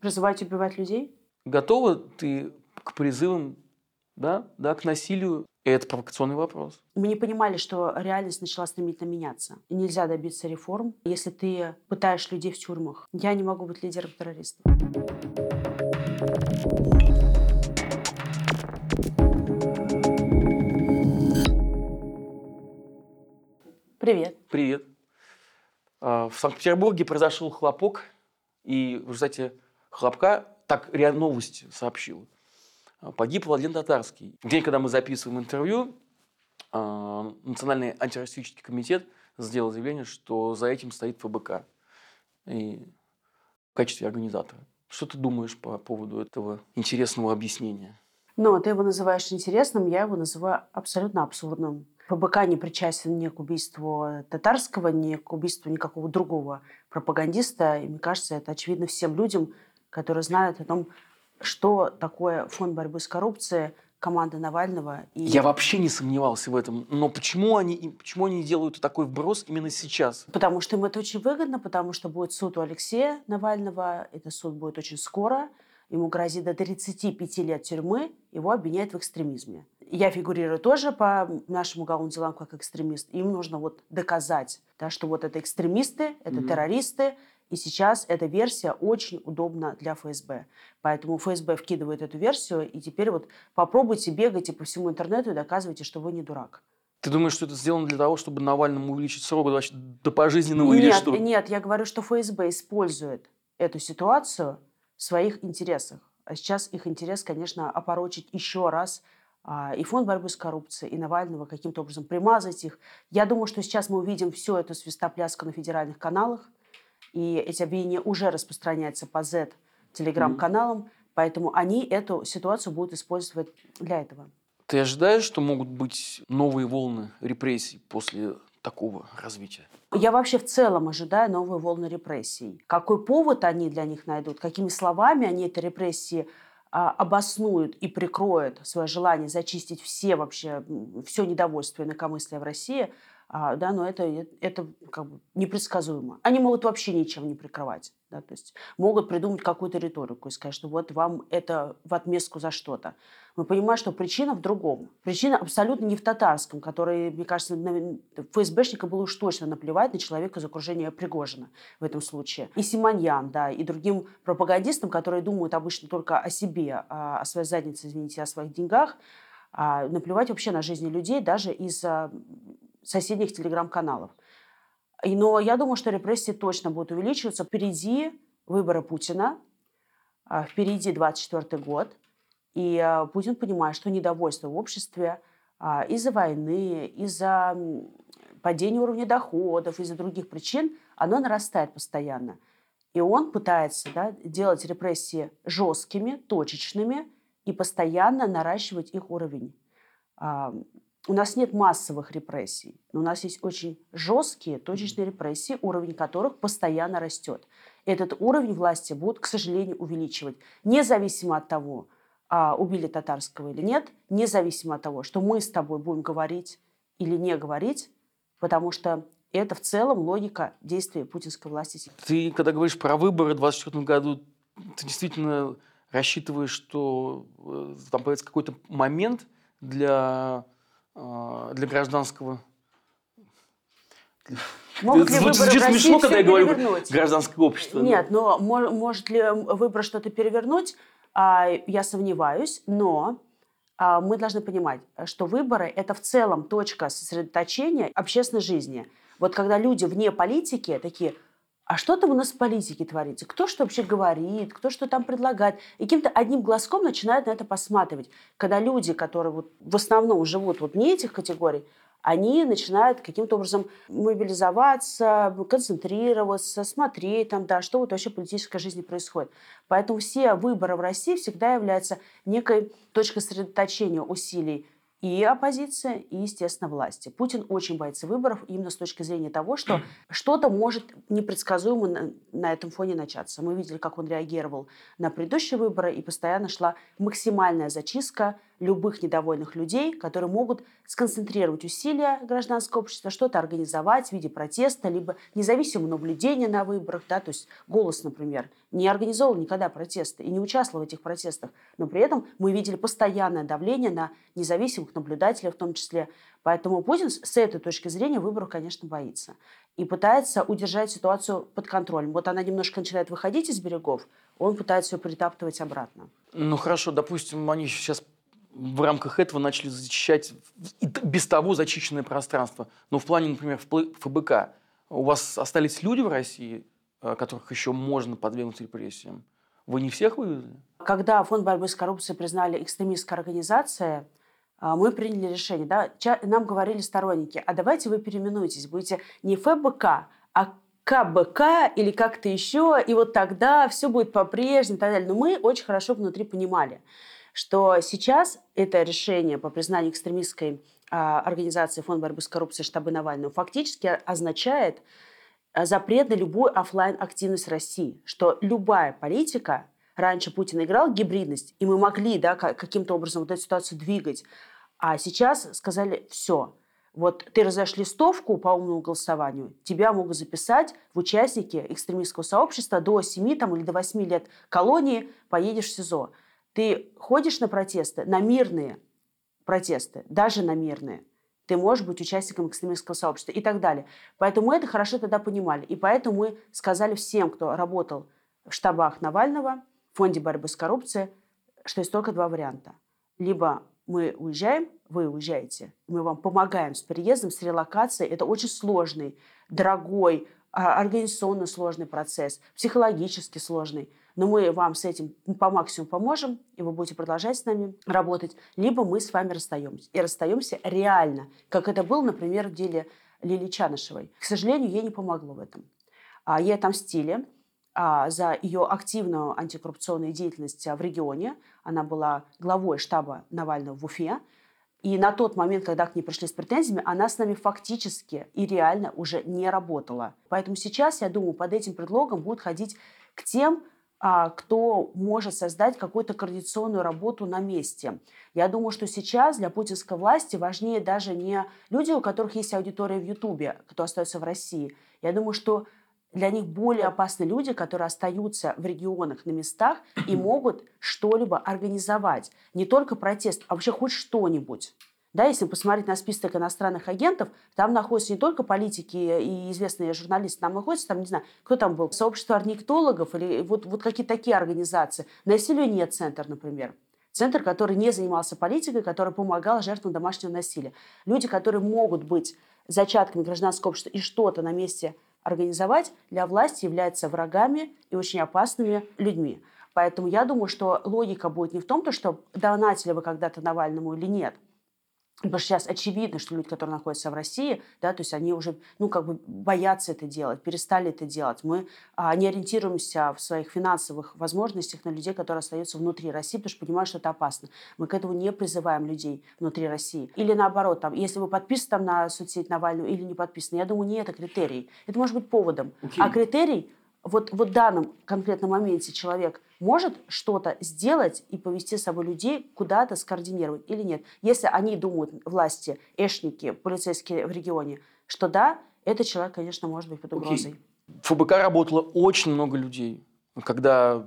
Призываете убивать людей? Готова ты к призывам, да, да, к насилию? И это провокационный вопрос. Мы не понимали, что реальность начала стремительно меняться. И нельзя добиться реформ, если ты пытаешь людей в тюрьмах. Я не могу быть лидером террористов. Привет. Привет. А, в Санкт-Петербурге произошел хлопок, и в результате хлопка, так РИА Новости сообщила, а, погиб Владимир Татарский. В день, когда мы записываем интервью, а, Национальный антироссийский комитет сделал заявление, что за этим стоит ФБК и в качестве организатора. Что ты думаешь по поводу этого интересного объяснения? Ну, ты его называешь интересным, я его называю абсолютно абсурдным. ФБК не причастен ни к убийству татарского, ни к убийству никакого другого пропагандиста. И мне кажется, это очевидно всем людям, которые знают о том, что такое фонд борьбы с коррупцией, команда Навального. И... Я вообще не сомневался в этом. Но почему они, почему они делают такой вброс именно сейчас? Потому что им это очень выгодно, потому что будет суд у Алексея Навального. Этот суд будет очень скоро. Ему грозит до 35 лет тюрьмы. Его обвиняют в экстремизме я фигурирую тоже по нашим уголовным делам как экстремист. Им нужно вот доказать, да, что вот это экстремисты, это mm-hmm. террористы, и сейчас эта версия очень удобна для ФСБ. Поэтому ФСБ вкидывает эту версию, и теперь вот попробуйте, бегайте по всему интернету и доказывайте, что вы не дурак. Ты думаешь, что это сделано для того, чтобы Навальному увеличить срок до пожизненного нет, или что? Нет, я говорю, что ФСБ использует эту ситуацию в своих интересах. А сейчас их интерес, конечно, опорочить еще раз а, и фонд борьбы с коррупцией, и Навального каким-то образом примазать их. Я думаю, что сейчас мы увидим всю эту свистопляску на федеральных каналах, и эти обвинения уже распространяются по Z телеграм-каналам, поэтому они эту ситуацию будут использовать для этого. Ты ожидаешь, что могут быть новые волны репрессий после такого развития? Я вообще в целом ожидаю новые волны репрессий. Какой повод они для них найдут, какими словами они эти репрессии а, обоснуют и прикроют свое желание зачистить все вообще, все недовольство и инакомыслие в России, а, да, но это, это как бы непредсказуемо. Они могут вообще ничем не прикрывать. Да, то есть могут придумать какую-то риторику и сказать, что вот вам это в отместку за что-то. Мы понимаем, что причина в другом. Причина абсолютно не в татарском, который, мне кажется, ФСБшника было уж точно наплевать на человека из окружения Пригожина в этом случае. И Симоньян, да, и другим пропагандистам, которые думают обычно только о себе, о своей заднице, извините, о своих деньгах, а наплевать вообще на жизни людей даже из соседних телеграм-каналов. Но я думаю, что репрессии точно будут увеличиваться. Впереди выборы Путина, а, впереди 24 год. И а, Путин понимает, что недовольство в обществе а, из-за войны, из-за падения уровня доходов, из-за других причин, оно нарастает постоянно. И он пытается да, делать репрессии жесткими, точечными и постоянно наращивать их уровень. У нас нет массовых репрессий, но у нас есть очень жесткие точечные репрессии, уровень которых постоянно растет. Этот уровень власти будут, к сожалению, увеличивать, независимо от того, а, убили татарского или нет, независимо от того, что мы с тобой будем говорить или не говорить, потому что это в целом логика действия путинской власти. Ты, когда говоришь про выборы в 2024 году, ты действительно рассчитываешь, что э, там появится какой-то момент для для гражданского... Могут ли выборы Звучит смешно, когда я говорю гражданское общество. Нет, но может ли выбор что-то перевернуть, а, я сомневаюсь, но а, мы должны понимать, что выборы – это в целом точка сосредоточения общественной жизни. Вот когда люди вне политики такие – а что там у нас в политике творится? Кто что вообще говорит, кто что там предлагает? И каким-то одним глазком начинают на это посматривать. Когда люди, которые вот в основном живут вот не этих категорий, они начинают каким-то образом мобилизоваться, концентрироваться, смотреть там, да, что вот вообще в политической жизни происходит. Поэтому все выборы в России всегда являются некой точкой сосредоточения усилий и оппозиция, и, естественно, власти. Путин очень боится выборов именно с точки зрения того, что что-то может непредсказуемо на, на этом фоне начаться. Мы видели, как он реагировал на предыдущие выборы, и постоянно шла максимальная зачистка любых недовольных людей, которые могут сконцентрировать усилия гражданского общества, что-то организовать в виде протеста, либо независимого наблюдения на выборах, да, то есть голос, например, не организовывал никогда протесты и не участвовал в этих протестах. Но при этом мы видели постоянное давление на независимых наблюдателей в том числе. Поэтому Путин с этой точки зрения выборов, конечно, боится. И пытается удержать ситуацию под контролем. Вот она немножко начинает выходить из берегов, он пытается ее притаптывать обратно. Ну хорошо, допустим, они сейчас в рамках этого начали защищать без того зачищенное пространство. Но в плане, например, ФБК, у вас остались люди в России, Э, которых еще можно подвергнуть репрессиям. Вы не всех вывезли? Когда Фонд борьбы с коррупцией признали экстремистской организацией, э, мы приняли решение. Да? Нам говорили сторонники, а давайте вы переименуетесь, будете не ФБК, а КБК или как-то еще, и вот тогда все будет по-прежнему и так далее. Но мы очень хорошо внутри понимали, что сейчас это решение по признанию экстремистской а, организации Фонд борьбы с коррупцией штабы Навального фактически означает, Э, запрет на любую офлайн активность России, что любая политика, раньше Путин играл гибридность, и мы могли да, каким-то образом вот эту ситуацию двигать, а сейчас сказали все, вот ты раздаешь листовку по умному голосованию, тебя могут записать в участники экстремистского сообщества до 7 там, или до 8 лет колонии, поедешь в СИЗО. Ты ходишь на протесты, на мирные протесты, даже на мирные, ты можешь быть участником экстремистского сообщества и так далее. Поэтому мы это хорошо тогда понимали. И поэтому мы сказали всем, кто работал в штабах Навального, в фонде борьбы с коррупцией, что есть только два варианта. Либо мы уезжаем, вы уезжаете, мы вам помогаем с переездом, с релокацией. Это очень сложный, дорогой, а, организационно сложный процесс, психологически сложный но мы вам с этим по максимуму поможем, и вы будете продолжать с нами работать, либо мы с вами расстаемся. И расстаемся реально, как это было, например, в деле Лили Чанышевой. К сожалению, ей не помогло в этом. А ей отомстили а, за ее активную антикоррупционную деятельность в регионе. Она была главой штаба Навального в Уфе. И на тот момент, когда к ней пришли с претензиями, она с нами фактически и реально уже не работала. Поэтому сейчас, я думаю, под этим предлогом будут ходить к тем, а, кто может создать какую-то координационную работу на месте. Я думаю, что сейчас для путинской власти важнее даже не люди, у которых есть аудитория в Ютубе, кто остается в России. Я думаю, что для них более опасны люди, которые остаются в регионах, на местах и могут что-либо организовать. Не только протест, а вообще хоть что-нибудь. Да, если посмотреть на список иностранных агентов, там находятся не только политики и известные журналисты, там находятся, там, не знаю, кто там был, сообщество орнитологов или вот, вот какие-то такие организации. Насилию нет центр, например. Центр, который не занимался политикой, который помогал жертвам домашнего насилия. Люди, которые могут быть зачатками гражданского общества и что-то на месте организовать, для власти являются врагами и очень опасными людьми. Поэтому я думаю, что логика будет не в том, что донатили вы когда-то Навальному или нет – Потому что сейчас очевидно, что люди, которые находятся в России, да, то есть они уже, ну, как бы боятся это делать, перестали это делать. Мы а, не ориентируемся в своих финансовых возможностях на людей, которые остаются внутри России, потому что понимают, что это опасно. Мы к этому не призываем людей внутри России. Или наоборот, там, если вы подписаны там, на соцсеть Навального или не подписаны, я думаю, не это критерий. Это может быть поводом. Okay. А критерий вот, вот в данном конкретном моменте человек может что-то сделать и повести с собой людей куда-то скоординировать или нет. Если они думают, власти, эшники, полицейские в регионе, что да, этот человек, конечно, может быть под угрозой. Okay. В ФБК работало очень много людей. Когда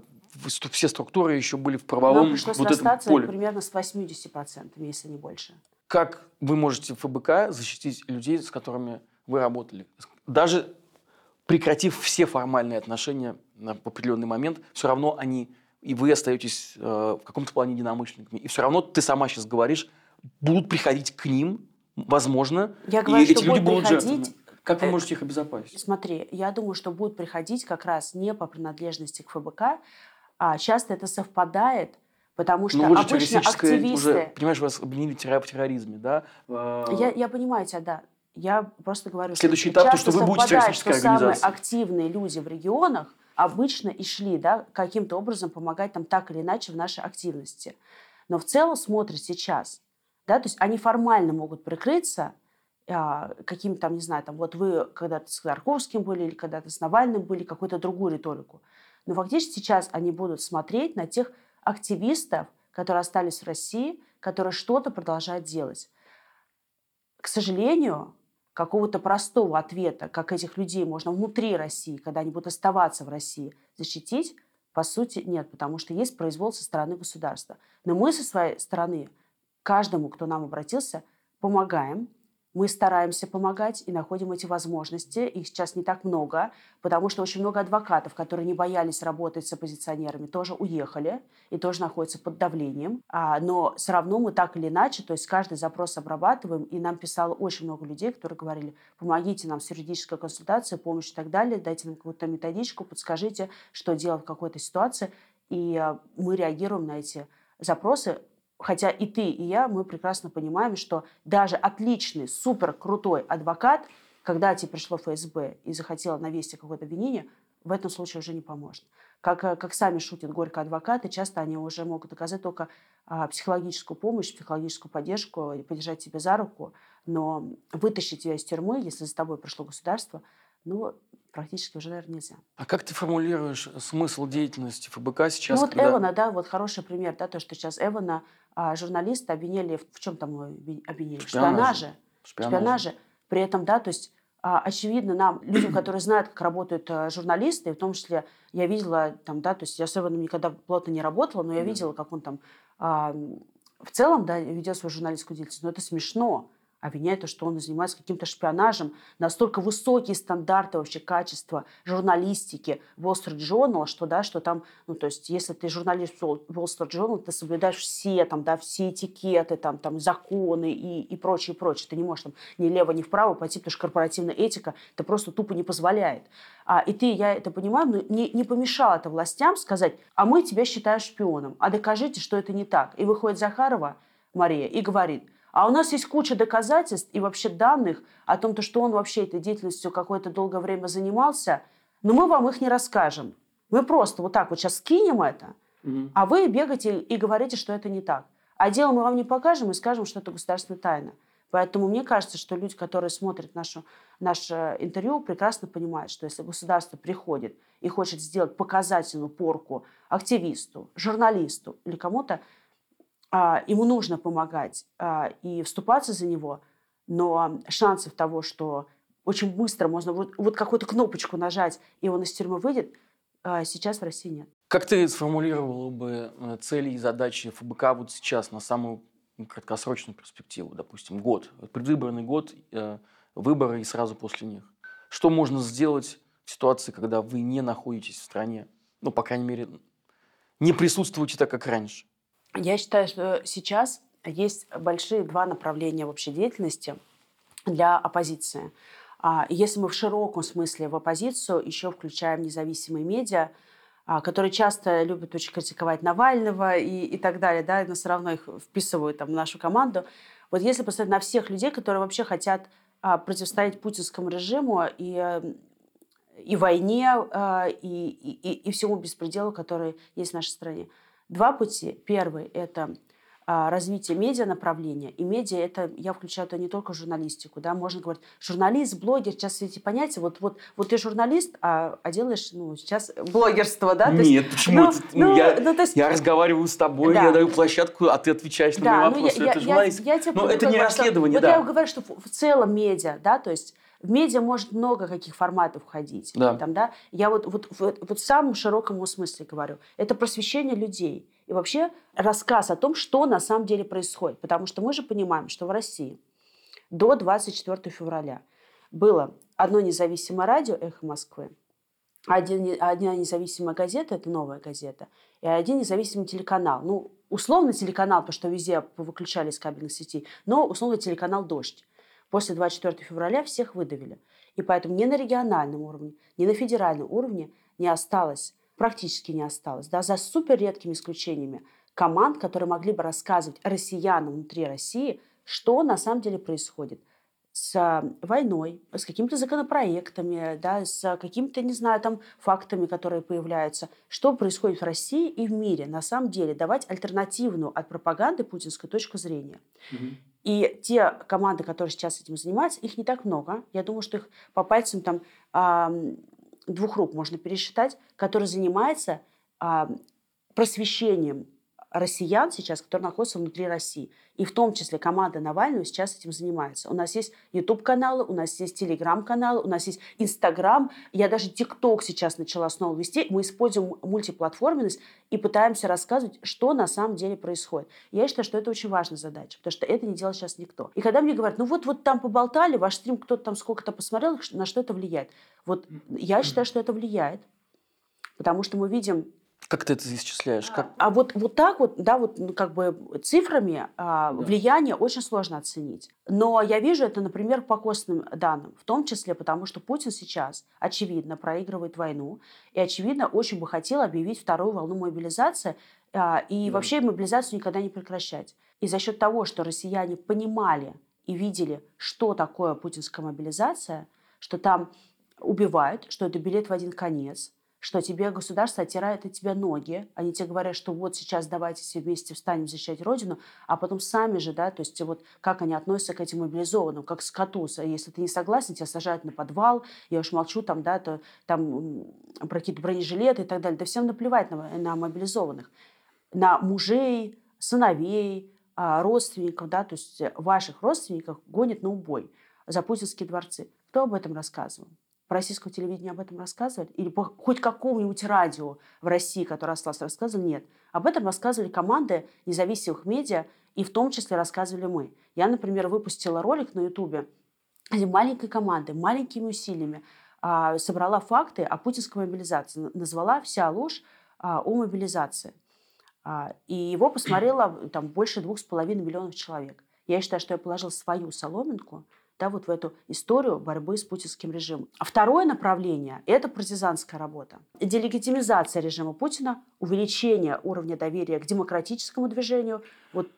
все структуры еще были в правовом Нам пришлось вот расстаться поле. примерно с 80%, если не больше. Как вы можете в ФБК защитить людей, с которыми вы работали? Даже прекратив все формальные отношения на определенный момент, все равно они и вы остаетесь э, в каком-то плане единомышленниками. И все равно ты сама сейчас говоришь, будут приходить к ним, возможно, я говорю, и эти люди будут приходить... жертвами. Как вы можете их обезопасить? Смотри, я думаю, что будут приходить как раз не по принадлежности к ФБК, а часто это совпадает, потому что ну, обычно активисты... Уже, понимаешь, вас обвинили в терроризме, да? Я, я понимаю тебя, да. Я просто говорю, Следующий что этап, то, что вы будете что самые активные люди в регионах обычно и шли да, каким-то образом помогать там так или иначе в нашей активности. Но в целом смотрят сейчас, да, то есть они формально могут прикрыться а, каким-то там, не знаю, там, вот вы когда-то с Ходорковским были или когда-то с Навальным были, какую-то другую риторику. Но фактически сейчас они будут смотреть на тех активистов, которые остались в России, которые что-то продолжают делать. К сожалению, какого-то простого ответа, как этих людей можно внутри России, когда они будут оставаться в России, защитить, По сути, нет, потому что есть произвол со стороны государства. Но мы со своей стороны каждому, кто нам обратился, помогаем, мы стараемся помогать и находим эти возможности. Их сейчас не так много, потому что очень много адвокатов, которые не боялись работать с оппозиционерами, тоже уехали и тоже находятся под давлением. А, но все равно мы так или иначе, то есть каждый запрос обрабатываем, и нам писало очень много людей, которые говорили, помогите нам с юридической консультацией, помощь и так далее, дайте нам какую-то методичку, подскажите, что делать в какой-то ситуации. И а, мы реагируем на эти запросы хотя и ты, и я, мы прекрасно понимаем, что даже отличный, супер крутой адвокат, когда тебе пришло ФСБ и захотела навести какое-то обвинение, в этом случае уже не поможет. Как, э, как сами шутят горько адвокаты, часто они уже могут оказать только а, психологическую помощь, психологическую поддержку, подержать тебя за руку, но вытащить тебя из тюрьмы, если за тобой пришло государство, ну, практически уже, наверное, нельзя. А как ты формулируешь смысл деятельности ФБК сейчас? Ну, вот когда... Эвана, да, вот хороший пример, да, то, что сейчас Эвана а, журналисты обвинили, в, в чем там обвинили? В шпионаже. Шпионаже. шпионаже. При этом, да, то есть а, очевидно нам, людям, которые знают, как работают а, журналисты, в том числе я видела там, да, то есть я с Эваном никогда плотно не работала, но я видела, как он там а, в целом, да, ведет свою журналистскую деятельность. Но это смешно обвиняет то, что он занимается каким-то шпионажем. Настолько высокие стандарты вообще качества журналистики Wall Street Journal, что, да, что там, ну, то есть, если ты журналист Wall Street Journal, ты соблюдаешь все, там, да, все этикеты, там, там, законы и, и прочее, прочее. Ты не можешь там ни лево, ни вправо пойти, потому что корпоративная этика это просто тупо не позволяет. А, и ты, я это понимаю, но не, не помешало это властям сказать, а мы тебя считаем шпионом, а докажите, что это не так. И выходит Захарова, Мария, и говорит, а у нас есть куча доказательств и вообще данных о том, что он вообще этой деятельностью какое-то долгое время занимался, но мы вам их не расскажем. Мы просто вот так вот сейчас скинем это, угу. а вы бегаете и говорите, что это не так. А дело мы вам не покажем и скажем, что это государственная тайна. Поэтому мне кажется, что люди, которые смотрят нашу, наше интервью, прекрасно понимают, что если государство приходит и хочет сделать показательную порку активисту, журналисту или кому-то, ему нужно помогать а, и вступаться за него, но шансов того, что очень быстро можно вот, вот какую-то кнопочку нажать, и он из тюрьмы выйдет, а, сейчас в России нет. Как ты сформулировала бы э, цели и задачи ФБК вот сейчас на самую краткосрочную перспективу, допустим, год, предвыборный год, э, выборы и сразу после них? Что можно сделать в ситуации, когда вы не находитесь в стране? Ну, по крайней мере, не присутствуете так, как раньше. Я считаю, что сейчас есть большие два направления вообще деятельности для оппозиции. А, если мы в широком смысле в оппозицию еще включаем независимые медиа, а, которые часто любят очень критиковать Навального и, и так далее, да, но все равно их вписывают там, в нашу команду. Вот если посмотреть на всех людей, которые вообще хотят а, противостоять путинскому режиму и, и войне, и, и, и всему беспределу, который есть в нашей стране – Два пути. Первый – это а, развитие медиа направления. И медиа это, я включаю это не только журналистику, да, можно говорить, журналист, блогер, сейчас эти понятия, вот, вот, вот ты журналист, а, а делаешь, ну, сейчас блогерство, да? Нет, есть, почему? Ну, ну, ну, я, ну, то есть, я разговариваю с тобой, да. я даю площадку, а ты отвечаешь на да, мои вопросы, ну, я, это я, журналист. Я, я, я Но это не расследование, что, да. Вот я говорю, что в целом медиа, да, то есть в медиа может много каких форматов входить. Да. Там, да? Я вот, вот, вот, вот в самом широком смысле говорю. Это просвещение людей. И вообще рассказ о том, что на самом деле происходит. Потому что мы же понимаем, что в России до 24 февраля было одно независимое радио «Эхо Москвы», один, одна независимая газета, это новая газета, и один независимый телеканал. Ну, условно телеканал, потому что везде выключали из кабельных сетей, но условно телеканал «Дождь». После 24 февраля всех выдавили. И поэтому ни на региональном уровне, ни на федеральном уровне не осталось, практически не осталось, да, за супер редкими исключениями, команд, которые могли бы рассказывать россиянам внутри России, что на самом деле происходит с войной, с какими-то законопроектами, да, с какими-то, не знаю, там, фактами, которые появляются, что происходит в России и в мире, на самом деле, давать альтернативную от пропаганды путинской точку зрения. Угу. И те команды, которые сейчас этим занимаются, их не так много. Я думаю, что их по пальцам там двух рук можно пересчитать, которые занимаются просвещением россиян сейчас, которые находятся внутри России. И в том числе команда Навального сейчас этим занимается. У нас есть YouTube-каналы, у нас есть Telegram-каналы, у нас есть Instagram. Я даже TikTok сейчас начала снова вести. Мы используем мультиплатформенность и пытаемся рассказывать, что на самом деле происходит. Я считаю, что это очень важная задача, потому что это не делает сейчас никто. И когда мне говорят, ну вот, вот там поболтали, ваш стрим кто-то там сколько-то посмотрел, на что это влияет? Вот я считаю, что это влияет, потому что мы видим как ты это исчисляешь? Как... А вот, вот так вот, да, вот ну, как бы цифрами а, да. влияние очень сложно оценить. Но я вижу это, например, по костным данным, в том числе потому, что Путин сейчас, очевидно, проигрывает войну и, очевидно, очень бы хотел объявить вторую волну мобилизации а, и да. вообще мобилизацию никогда не прекращать. И за счет того, что россияне понимали и видели, что такое путинская мобилизация, что там убивают, что это билет в один конец – что тебе государство оттирает от тебя ноги, они тебе говорят, что вот сейчас давайте все вместе встанем защищать Родину, а потом сами же, да, то есть вот как они относятся к этим мобилизованным, как к скоту. Если ты не согласен, тебя сажают на подвал, я уж молчу там, да, то, там про какие-то бронежилеты и так далее. Да всем наплевать на, на мобилизованных, на мужей, сыновей, а, родственников, да, то есть ваших родственников гонят на убой за путинские дворцы. Кто об этом рассказывал? По российскому телевидению об этом рассказывали? Или хоть какому-нибудь радио в России, которое осталось, рассказывали? Нет. Об этом рассказывали команды независимых медиа, и в том числе рассказывали мы. Я, например, выпустила ролик на Ютубе, маленькой командой, маленькими усилиями а, собрала факты о путинской мобилизации, назвала «Вся ложь а, о мобилизации». А, и его посмотрело там, больше двух с половиной миллионов человек. Я считаю, что я положила свою соломинку – да, вот в эту историю борьбы с путинским режимом. А второе направление – это партизанская работа. Делегитимизация режима Путина, увеличение уровня доверия к демократическому движению. Вот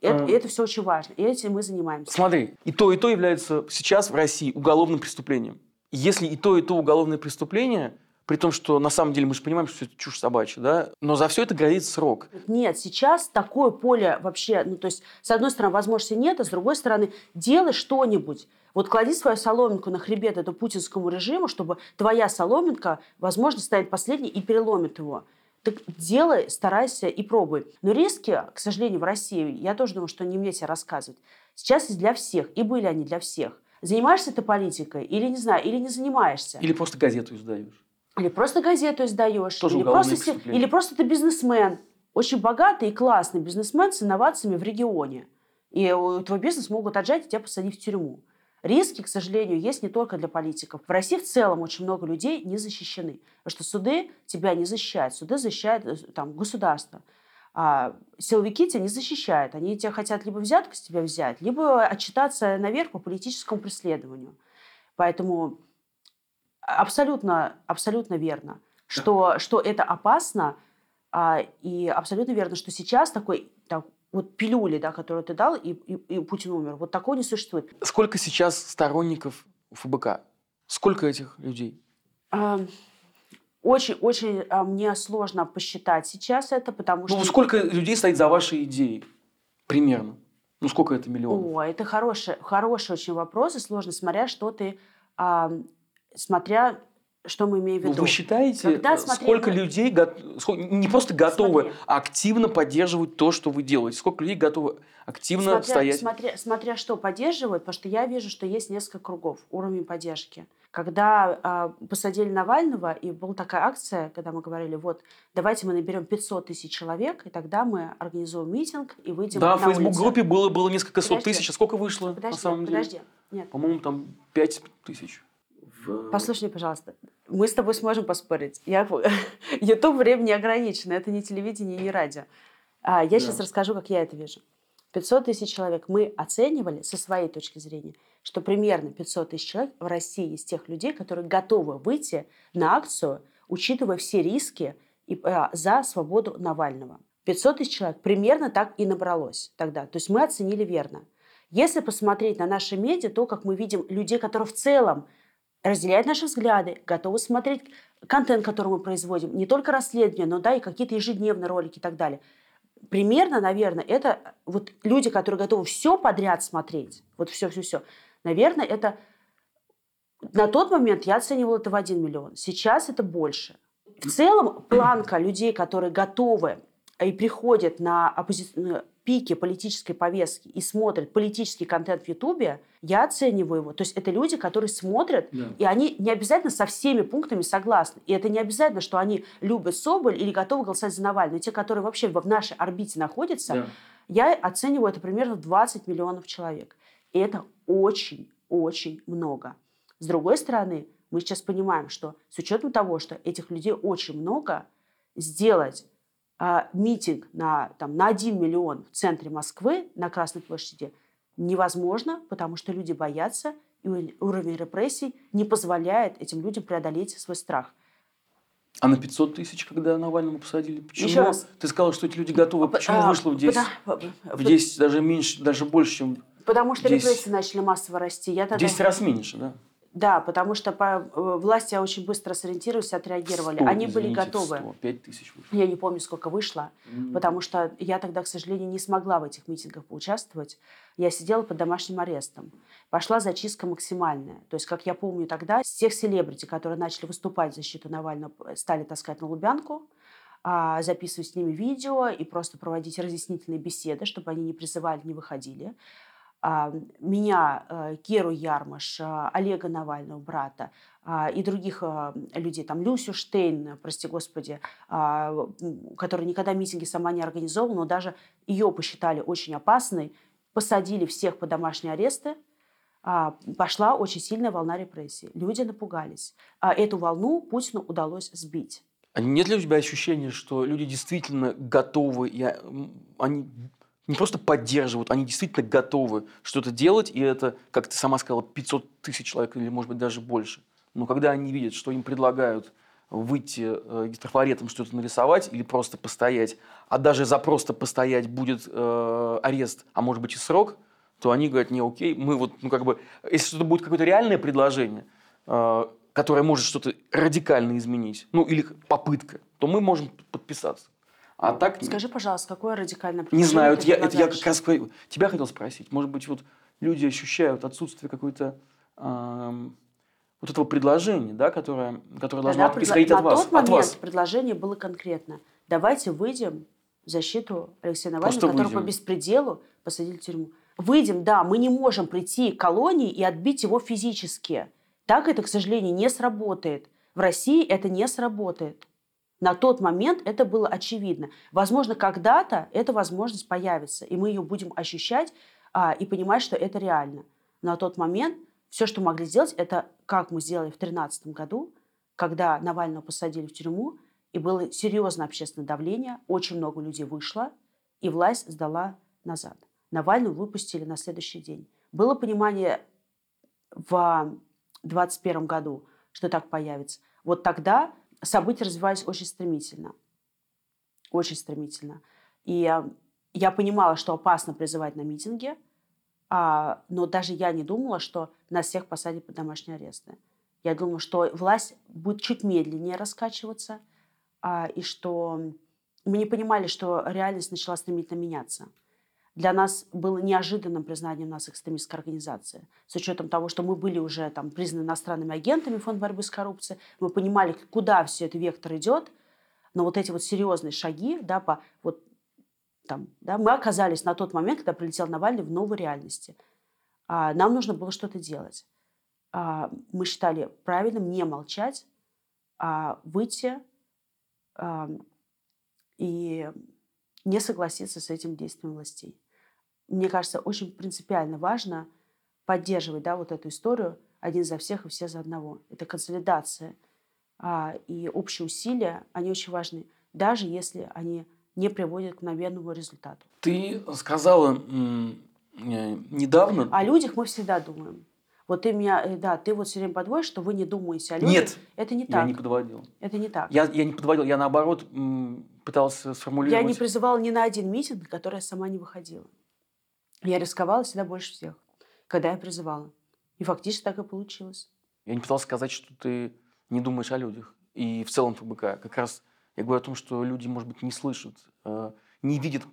это, это все очень важно. И этим мы занимаемся. Смотри, и то, и то является сейчас в России уголовным преступлением. Если и то, и то уголовное преступление – при том, что на самом деле мы же понимаем, что это чушь собачья, да? Но за все это грозит срок. Нет, сейчас такое поле вообще, ну то есть, с одной стороны, возможности нет, а с другой стороны, делай что-нибудь. Вот клади свою соломинку на хребет этому путинскому режиму, чтобы твоя соломинка, возможно, станет последней и переломит его. Так делай, старайся и пробуй. Но риски, к сожалению, в России, я тоже думаю, что не мне тебе рассказывать, сейчас есть для всех, и были они для всех. Занимаешься ты политикой или не знаю, или не занимаешься. Или просто газету издаешь. Или просто газету издаешь. Тоже или, просто, или просто ты бизнесмен. Очень богатый и классный бизнесмен с инновациями в регионе. И твой бизнес могут отжать и тебя посадить в тюрьму. Риски, к сожалению, есть не только для политиков. В России в целом очень много людей не защищены. Потому что суды тебя не защищают. Суды защищают э, там, государство. А силовики тебя не защищают. Они тебя хотят либо взятку с тебя взять, либо отчитаться наверх по политическому преследованию. Поэтому абсолютно, абсолютно верно, что, что это опасно, а, и абсолютно верно, что сейчас такой так, вот пилюли, да, которую ты дал, и, и, и Путин умер. Вот такого не существует. Сколько сейчас сторонников ФБК? Сколько этих людей? Очень-очень а, мне сложно посчитать сейчас это, потому ну, что... Ну, сколько людей стоит за вашей идеей? Примерно. Ну, сколько это миллионов? О, это хороший, хороший очень вопрос, и сложно, смотря что ты смотря что мы имеем в виду. Ну, вы считаете, Когда сколько людей не просто готовы, смотри. а активно поддерживают то, что вы делаете? Сколько людей готовы активно смотря, стоять? Смотря, смотря что поддерживают, потому что я вижу, что есть несколько кругов уровня поддержки. Когда э, посадили Навального, и была такая акция, когда мы говорили, вот, давайте мы наберем 500 тысяч человек, и тогда мы организуем митинг и выйдем Да, в Facebook-группе было, было несколько сот тысяч, а сколько вышло подожди, на самом подожди. деле? Нет. По-моему, там 5 тысяч в... Послушай пожалуйста. Мы с тобой сможем поспорить. Я... YouTube время не ограничено. Это не телевидение, не радио. А, я да. сейчас расскажу, как я это вижу. 500 тысяч человек мы оценивали со своей точки зрения, что примерно 500 тысяч человек в России из тех людей, которые готовы выйти на акцию, учитывая все риски и, а, за свободу Навального. 500 тысяч человек примерно так и набралось тогда. То есть мы оценили верно. Если посмотреть на наши медиа, то, как мы видим людей, которые в целом разделяют наши взгляды, готовы смотреть контент, который мы производим, не только расследования, но да, и какие-то ежедневные ролики и так далее. Примерно, наверное, это вот люди, которые готовы все подряд смотреть, вот все-все-все, наверное, это на тот момент я оценивала это в 1 миллион. Сейчас это больше. В целом планка людей, которые готовы и приходят на оппози... пике политической повестки и смотрят политический контент в Ютубе, я оцениваю его. То есть это люди, которые смотрят, да. и они не обязательно со всеми пунктами согласны. И это не обязательно, что они любят Соболь или готовы голосовать за Навального. Но те, которые вообще в нашей орбите находятся, да. я оцениваю это примерно в 20 миллионов человек. И это очень-очень много. С другой стороны, мы сейчас понимаем, что с учетом того, что этих людей очень много, сделать э, митинг на, там, на 1 миллион в центре Москвы, на Красной площади, невозможно, потому что люди боятся, и уровень репрессий не позволяет этим людям преодолеть свой страх. А на 500 тысяч, когда Навального посадили, почему? Еще раз. Ты сказала, что эти люди готовы. Почему а, вышло в 10? Потому, в 10 даже меньше, даже больше, чем Потому что 10... репрессии начали массово расти. Я тогда... 10 раз меньше, да? Да, потому что по, э, власти очень быстро сориентировались, отреагировали. 100, Они извините, были готовы. 100, 5 тысяч вышло. Я не помню, сколько вышло, mm. потому что я тогда, к сожалению, не смогла в этих митингах поучаствовать. Я сидела под домашним арестом. Пошла зачистка максимальная. То есть, как я помню тогда, всех селебрити, которые начали выступать в защиту Навального, стали таскать на Лубянку, а, записывать с ними видео и просто проводить разъяснительные беседы, чтобы они не призывали, не выходили. А, меня, э, Керу Ярмаш, а, Олега Навального, брата, а, и других людей, там Люсю Штейн, прости господи, которая никогда митинги сама не организовывала, но даже ее посчитали очень опасной, посадили всех под домашние аресты, пошла очень сильная волна репрессий. Люди напугались. Эту волну Путину удалось сбить. Нет ли у тебя ощущения, что люди действительно готовы, и они не просто поддерживают, они действительно готовы что-то делать, и это, как ты сама сказала, 500 тысяч человек или, может быть, даже больше. Но когда они видят, что им предлагают выйти э, трафаретом что-то нарисовать или просто постоять, а даже за просто постоять будет э, арест, а может быть и срок, то они говорят, не, окей, мы вот, ну как бы, если что-то будет какое-то реальное предложение, э, которое может что-то радикально изменить, ну или попытка, то мы можем подписаться. А так... Скажи, пожалуйста, какое радикальное Не знаю, это я, это я как раз тебя хотел спросить. Может быть, вот люди ощущают отсутствие какой-то эм, вот этого предложения, да, которое, которое должно да, исходить предла... от вас. На тот момент вас. предложение было конкретно. Давайте выйдем в защиту Алексея Навального, Просто которого выйдем. по беспределу посадили в тюрьму. Выйдем, да, мы не можем прийти к колонии и отбить его физически. Так это, к сожалению, не сработает. В России это не сработает. На тот момент это было очевидно. Возможно, когда-то эта возможность появится, и мы ее будем ощущать а, и понимать, что это реально. Но на тот момент все, что могли сделать, это как мы сделали в 2013 году, когда Навального посадили в тюрьму, и было серьезное общественное давление, очень много людей вышло, и власть сдала назад. Навального выпустили на следующий день. Было понимание в 2021 году, что так появится. Вот тогда события развивались очень стремительно. Очень стремительно. И я понимала, что опасно призывать на митинге, а, но даже я не думала, что нас всех посадят под домашние аресты. Я думала, что власть будет чуть медленнее раскачиваться, а, и что мы не понимали, что реальность начала стремительно меняться для нас было неожиданным признанием нас экстремистской организации. С учетом того, что мы были уже там, признаны иностранными агентами Фонд борьбы с коррупцией, мы понимали, куда все это вектор идет, но вот эти вот серьезные шаги, да, по, вот, там, да, мы оказались на тот момент, когда прилетел Навальный в новой реальности. А, нам нужно было что-то делать. А, мы считали правильным не молчать, а выйти а, и не согласиться с этим действием властей. Мне кажется, очень принципиально важно поддерживать да, вот эту историю один за всех и все за одного. Это консолидация а, и общие усилия, они очень важны, даже если они не приводят к мгновенному результату. Ты сказала м- недавно... О людях мы всегда думаем. Вот ты меня, э, да, ты вот все время подводишь, что вы не думаете о людях. Нет, это не так. я не подводил. Это не так. Я, я не подводил, я наоборот пытался сформулировать. Я не призывала ни на один митинг, на который я сама не выходила. Я рисковала всегда больше всех, когда я призывала. И фактически так и получилось. Я не пытался сказать, что ты не думаешь о людях. И в целом ФБК. Как раз я говорю о том, что люди, может быть, не слышат, э, не видят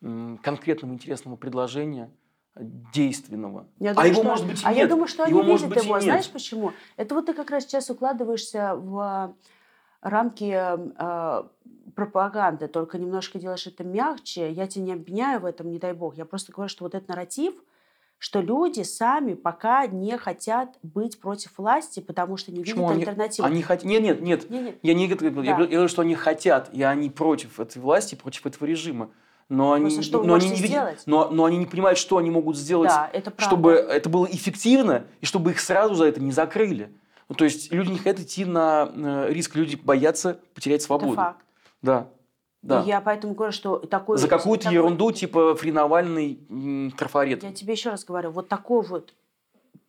конкретного интересного предложения, действенного. Я а думаю, а его что, может быть и А нет. я думаю, что его они видят его. Знаешь почему? Это вот ты как раз сейчас укладываешься в рамки э, пропаганды, только немножко делаешь это мягче. Я тебя не обвиняю в этом, не дай бог. Я просто говорю, что вот этот нарратив, что люди сами пока не хотят быть против власти, потому что не Почему видят они, альтернативу. Они хот... Нет, нет, нет. Не, нет. Я не говорю, Да. я говорю, что они хотят, и они против этой власти, против этого режима. Но они, Просто что но, они не видят- но, но они не понимают, что они могут сделать, Да, это правда. чтобы это было эффективно, и чтобы их сразу за это не закрыли. Ну, то есть люди не хотят идти на э, риск, люди боятся потерять Это свободу. факт. Да. Да. И я поэтому говорю, что такой... За какую-то такой- ерунду, типа фри Навальный, м, трафарет. Я тебе еще раз говорю, вот такой вот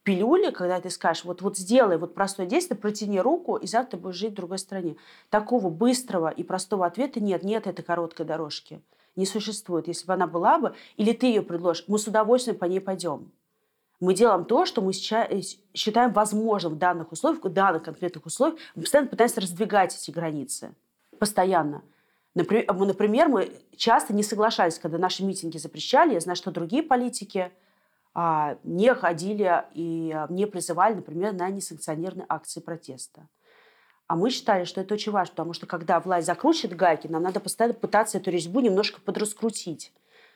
пилюли, когда ты скажешь, вот, вот сделай вот простое действие, протяни руку, и завтра будешь жить в другой стране. Такого быстрого и простого ответа нет, нет этой короткой дорожки. Не существует. Если бы она была бы, или ты ее предложишь, мы с удовольствием по ней пойдем. Мы делаем то, что мы ща- э, считаем возможным в данных условиях, в данных конкретных условиях. Мы постоянно пытаемся раздвигать эти границы. Постоянно. Например, мы, например, мы часто не соглашались, когда наши митинги запрещали. Я знаю, что другие политики а, не ходили и а, не призывали, например, на несанкционированные акции протеста. А мы считали, что это очень важно, потому что когда власть закручивает гайки, нам надо постоянно пытаться эту резьбу немножко подраскрутить.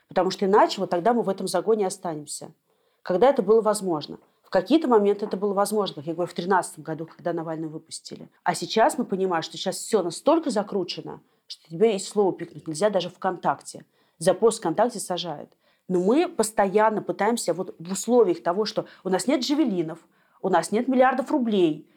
Потому что иначе вот тогда мы в этом загоне останемся. Когда это было возможно. В какие-то моменты это было возможно, как я говорю, в 2013 году, когда Навального выпустили. А сейчас мы понимаем, что сейчас все настолько закручено, что тебе и слово пикнуть нельзя даже ВКонтакте. За пост ВКонтакте сажают. Но мы постоянно пытаемся вот в условиях того, что у нас нет джавелинов, у нас нет миллиардов рублей,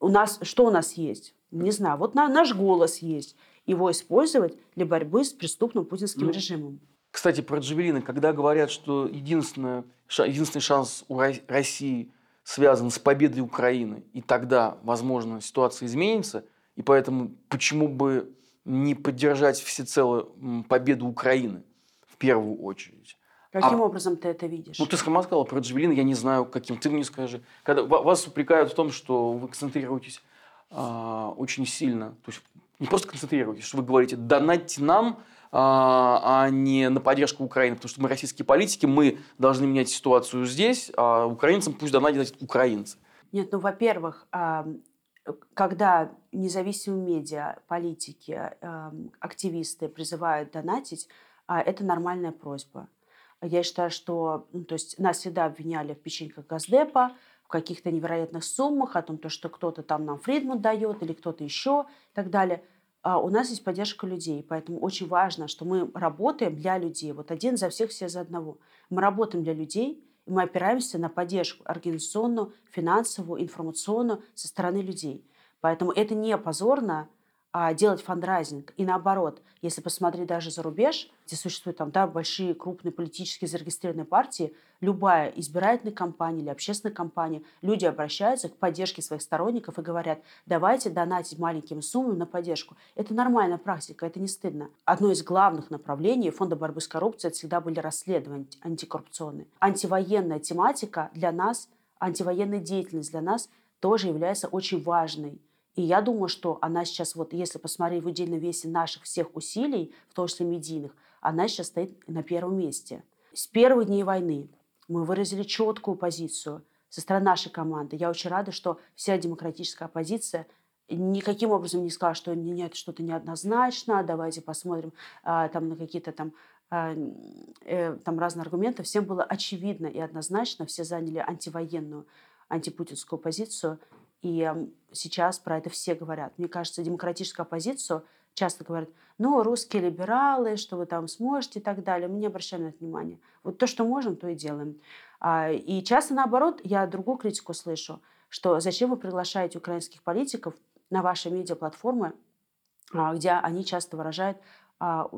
у нас что у нас есть? Не знаю. Вот на, наш голос есть. Его использовать для борьбы с преступным путинским Ну, режимом. Кстати, про Джавелины, когда говорят, что единственное, единственный шанс у Ро- России связан с победой Украины, и тогда, возможно, ситуация изменится, и поэтому почему бы не поддержать всецело победу Украины в первую очередь? Каким а- образом ты это видишь? Ну, ты сама сказала про Джавелин, я не знаю, каким. Ты мне скажи. Когда ва- вас упрекают в том, что вы концентрируетесь а, очень сильно, то есть не просто концентрируетесь, что вы говорите, донатьте нам, а, а не на поддержку Украины, потому что мы российские политики, мы должны менять ситуацию здесь, а украинцам пусть донатят украинцы. Нет, ну, во-первых, а, когда независимые медиа, политики, а, активисты призывают донатить, а, это нормальная просьба. Я считаю, что ну, то есть нас всегда обвиняли в печеньках Газдепа, в каких-то невероятных суммах, о том, то, что кто-то там нам Фридман дает или кто-то еще и так далее. А у нас есть поддержка людей, поэтому очень важно, что мы работаем для людей. Вот один за всех, все за одного. Мы работаем для людей, и мы опираемся на поддержку организационную, финансовую, информационную со стороны людей. Поэтому это не позорно делать фандрайзинг. И наоборот, если посмотреть даже за рубеж, где существуют там, да, большие крупные политические зарегистрированные партии, любая избирательная кампания или общественная кампания, люди обращаются к поддержке своих сторонников и говорят, давайте донатить маленькими суммами на поддержку. Это нормальная практика, это не стыдно. Одно из главных направлений Фонда борьбы с коррупцией всегда были расследования антикоррупционные. Антивоенная тематика для нас, антивоенная деятельность для нас тоже является очень важной. И я думаю, что она сейчас, вот если посмотреть в удельном весе наших всех усилий, в том числе медийных, она сейчас стоит на первом месте. С первых дней войны мы выразили четкую позицию со стороны нашей команды. Я очень рада, что вся демократическая оппозиция никаким образом не сказала, что нет, что-то неоднозначно, давайте посмотрим а, там на какие-то там а, э, там разные аргументы. Всем было очевидно и однозначно, все заняли антивоенную, антипутинскую позицию. И сейчас про это все говорят. Мне кажется, демократическую оппозицию часто говорят, ну, русские либералы, что вы там сможете и так далее. Мы не обращаем на это внимания. Вот то, что можем, то и делаем. А, и часто наоборот, я другую критику слышу, что зачем вы приглашаете украинских политиков на ваши медиаплатформы, а, где они часто выражают а,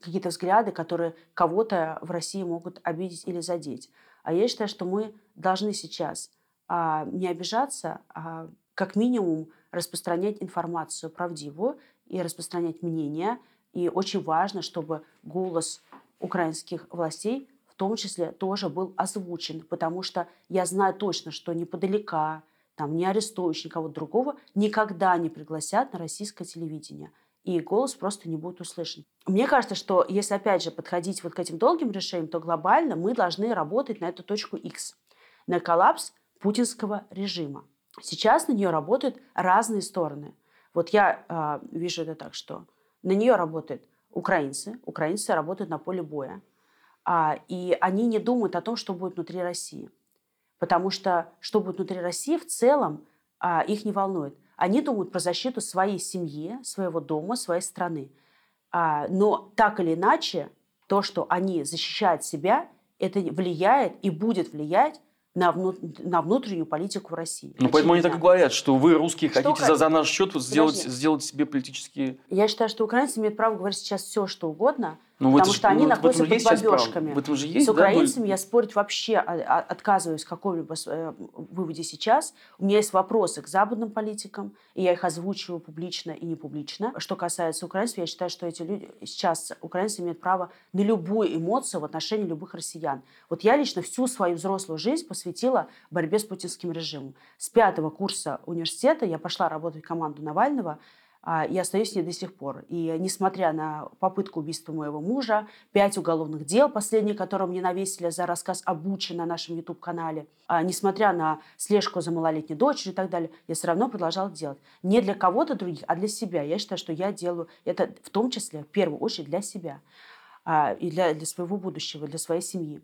какие-то взгляды, которые кого-то в России могут обидеть или задеть. А я считаю, что мы должны сейчас а, не обижаться, а как минимум распространять информацию правдивую и распространять мнение. И очень важно, чтобы голос украинских властей в том числе тоже был озвучен, потому что я знаю точно, что неподалека, там, не арестуешь никого другого, никогда не пригласят на российское телевидение. И голос просто не будет услышан. Мне кажется, что если, опять же, подходить вот к этим долгим решениям, то глобально мы должны работать на эту точку X, на коллапс путинского режима. Сейчас на нее работают разные стороны. Вот я э, вижу это так, что на нее работают украинцы, украинцы работают на поле боя, а, и они не думают о том, что будет внутри России. Потому что что будет внутри России в целом а, их не волнует. Они думают про защиту своей семьи, своего дома, своей страны. А, но так или иначе, то, что они защищают себя, это влияет и будет влиять на, вну, на внутреннюю политику России. Ну, поэтому они так и говорят, что вы, русские, что хотите за, за наш счет сделать, сделать себе политические... Я считаю, что украинцы имеют право говорить сейчас все, что угодно, ну, потому что они ну, находятся под бомбежками. Же есть, С украинцами да, я спорить вообще отказываюсь в каком-либо э, выводе сейчас. У меня есть вопросы к западным политикам, и я их озвучиваю публично и не публично. Что касается украинцев, я считаю, что эти люди сейчас, украинцы имеют право на любую эмоцию в отношении любых россиян. Вот я лично всю свою взрослую жизнь посвятила борьбе с путинским режимом. С пятого курса университета я пошла работать в команду Навального, а, и остаюсь с ней до сих пор. И несмотря на попытку убийства моего мужа, пять уголовных дел, последние, которые мне навесили за рассказ о Буче на нашем YouTube-канале, а, несмотря на слежку за малолетней дочерью и так далее, я все равно продолжала делать. Не для кого-то других, а для себя. Я считаю, что я делаю это в том числе, в первую очередь, для себя а, и для, для своего будущего, для своей семьи.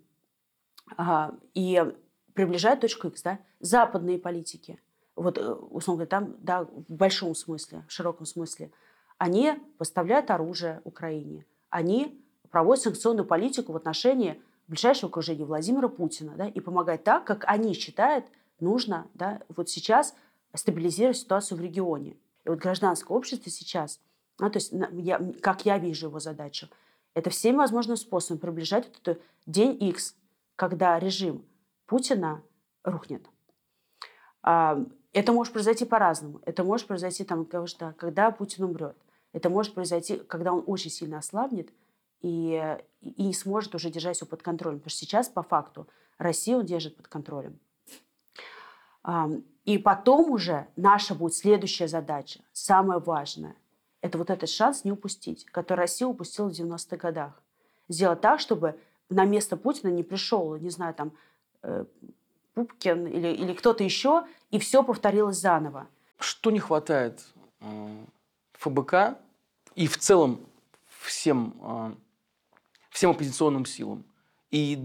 И приближает точку X, да, западные политики – вот, э, условно говоря, там, да, в большом смысле, в широком смысле, они поставляют оружие Украине, они проводят санкционную политику в отношении ближайшего окружения Владимира Путина, да, и помогают так, как они считают нужно, да, вот сейчас стабилизировать ситуацию в регионе. И вот гражданское общество сейчас, ну, то есть, я, как я вижу его задачу, это всеми возможными способами приближать вот этот день X, когда режим Путина рухнет. Это может произойти по-разному. Это может произойти, там, что, когда Путин умрет. Это может произойти, когда он очень сильно ослабнет и, и не сможет уже держать все под контролем. Потому что сейчас, по факту, Россию он держит под контролем. И потом уже наша будет следующая задача, самая важная. Это вот этот шанс не упустить, который Россия упустила в 90-х годах. Сделать так, чтобы на место Путина не пришел, не знаю, там, э, Пупкин или, или кто-то еще, и все повторилось заново. Что не хватает э, ФБК и в целом всем, э, всем оппозиционным силам? И,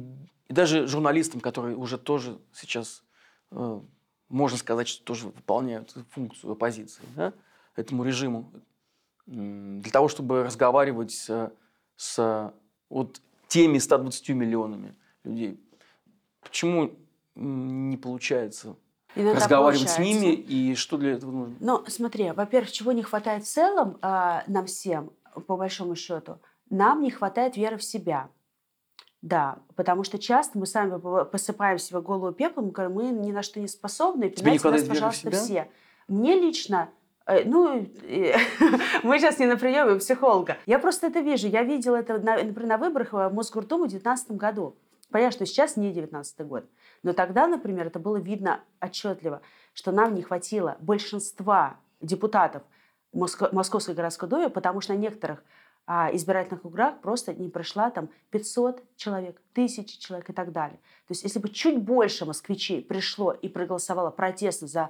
и даже журналистам, которые уже тоже сейчас, э, можно сказать, что тоже выполняют функцию оппозиции да, этому режиму, для того, чтобы разговаривать с, с вот теми 120 миллионами людей. Почему не получается Иногда разговаривать получается. с ними, и что для этого нужно? Ну, смотри, во-первых, чего не хватает в целом э, нам всем, по большому счету, нам не хватает веры в себя. Да, потому что часто мы сами посыпаем себя голову пеплом, говорим, мы ни на что не способны, Тебе не нас, пожалуйста, все. Мне лично э, ну, мы сейчас не на приеме у психолога. Я просто это вижу. Я видела это, например, на выборах в Мосгордуму в 2019 году. Понятно, что сейчас не 19 год. Но тогда, например, это было видно отчетливо, что нам не хватило большинства депутатов Московской городской думе, потому что на некоторых а, избирательных округах просто не прошла там 500 человек, 1000 человек и так далее. То есть если бы чуть больше москвичей пришло и проголосовало протестно за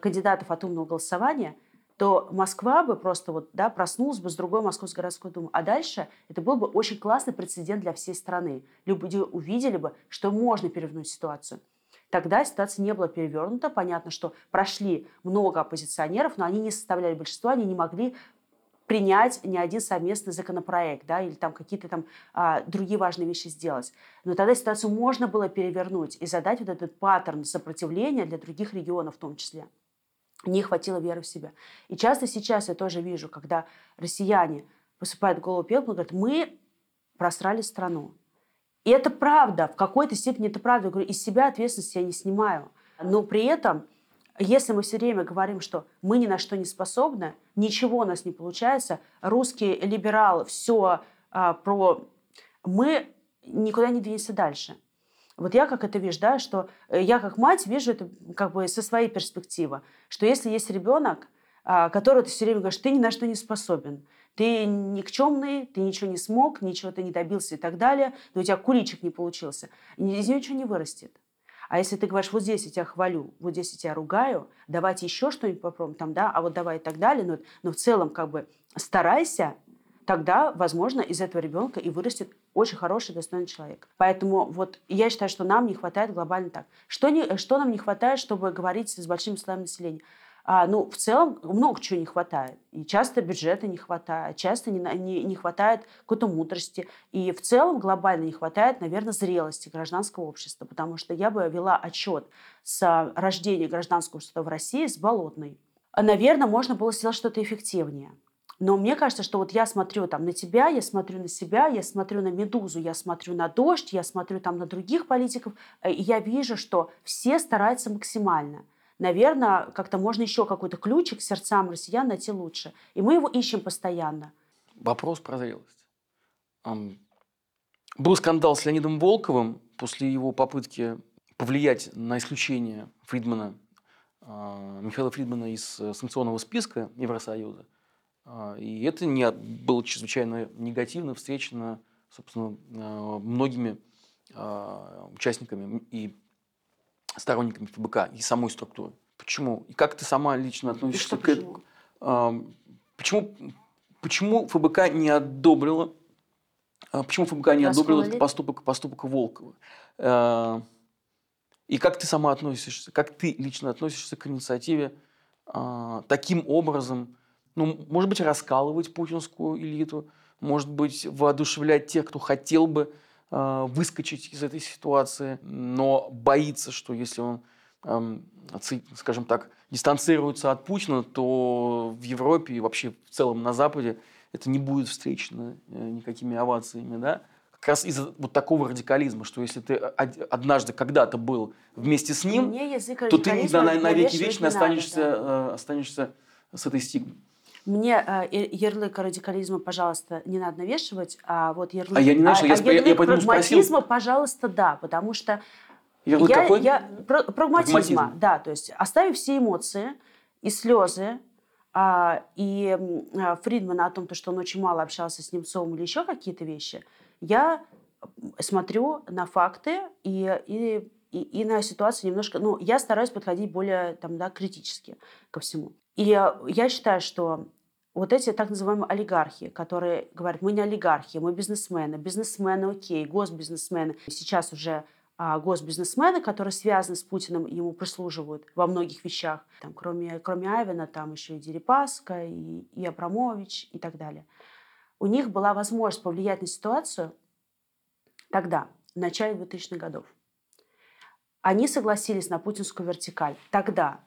кандидатов от умного голосования, то Москва бы просто вот, да, проснулась бы с другой Московской городской думы. А дальше это был бы очень классный прецедент для всей страны. Люди увидели бы, что можно перевернуть ситуацию. Тогда ситуация не была перевернута. Понятно, что прошли много оппозиционеров, но они не составляли большинство, они не могли принять ни один совместный законопроект, да, или там какие-то там а, другие важные вещи сделать. Но тогда ситуацию можно было перевернуть и задать вот этот паттерн сопротивления для других регионов в том числе не хватило веры в себя. И часто сейчас я тоже вижу, когда россияне посыпают голову пеплом, говорят, мы просрали страну. И это правда, в какой-то степени это правда. Я говорю, из себя ответственность я не снимаю. Но при этом, если мы все время говорим, что мы ни на что не способны, ничего у нас не получается, русский либерал, все а, про... Мы никуда не двинемся дальше. Вот я как это вижу, да, что э, я как мать вижу это как бы со своей перспективы, что если есть ребенок, а, который ты все время говоришь, ты ни на что не способен, ты никчемный, ты ничего не смог, ничего ты не добился и так далее, но у тебя куличик не получился, из нее ничего не вырастет. А если ты говоришь, вот здесь я тебя хвалю, вот здесь я тебя ругаю, давайте еще что-нибудь попробуем, там, да, а вот давай и так далее, но, но в целом как бы старайся, тогда, возможно, из этого ребенка и вырастет очень хороший, достойный человек. Поэтому вот я считаю, что нам не хватает глобально так. Что, не, что нам не хватает, чтобы говорить с большими слоями населения? А, ну, в целом много чего не хватает. И часто бюджета не хватает, часто не, не, не хватает какой-то мудрости. И в целом глобально не хватает, наверное, зрелости гражданского общества. Потому что я бы вела отчет с рождения гражданского общества в России с Болотной. Наверное, можно было сделать что-то эффективнее. Но мне кажется, что вот я смотрю там на тебя, я смотрю на себя, я смотрю на «Медузу», я смотрю на «Дождь», я смотрю там на других политиков, э, и я вижу, что все стараются максимально – наверное, как-то можно еще какой-то ключик сердцам россиян найти лучше. И мы его ищем постоянно. Вопрос про зрелость. Был скандал с Леонидом Волковым после его попытки повлиять на исключение Фридмана, а, Михаила Фридмана из э, санкционного списка Евросоюза. А, и это не было чрезвычайно негативно встречено, собственно, а, многими участниками и сторонниками ФБК и самой структуры. Почему? И как ты сама лично относишься к этому? Почему, почему ФБК не одобрила а, Почему ФБК не одобрила этот поступок, поступок Волкова? А, и как ты сама относишься, как ты лично относишься к инициативе а, таким образом, ну, может быть, раскалывать путинскую элиту, может быть, воодушевлять тех, кто хотел бы а, выскочить из этой ситуации, но боится, что если он, скажем так, дистанцируется от Путина, то в Европе и вообще в целом на Западе это не будет встречено э, никакими овациями, да? Как раз из-за вот такого радикализма, что если ты однажды когда-то был вместе с ним, то ты на, на, на веки вечно останешься, надо, да. Э, останешься с этой стигмой. Мне э, ярлык радикализма, пожалуйста, не надо навешивать, а вот ярлык, а я не нашла, а, я, а ярлык я, прагматизма, спросил. пожалуйста, да, потому что ярлык я, какой? я прагматизма, Прагматизм. да, то есть оставив все эмоции и слезы, а, и а, Фридмана о том, что он очень мало общался с Немцовым или еще какие-то вещи, я смотрю на факты и, и, и, и на ситуацию немножко... Ну, я стараюсь подходить более там, да, критически ко всему. И я считаю, что вот эти так называемые олигархи, которые говорят, мы не олигархи, мы бизнесмены, бизнесмены окей, госбизнесмены. Сейчас уже а, госбизнесмены, которые связаны с Путиным, ему прислуживают во многих вещах. Там, кроме, кроме Айвена, там еще и Дерипаска, и, и Абрамович, и так далее. У них была возможность повлиять на ситуацию тогда, в начале 2000-х годов. Они согласились на путинскую вертикаль тогда,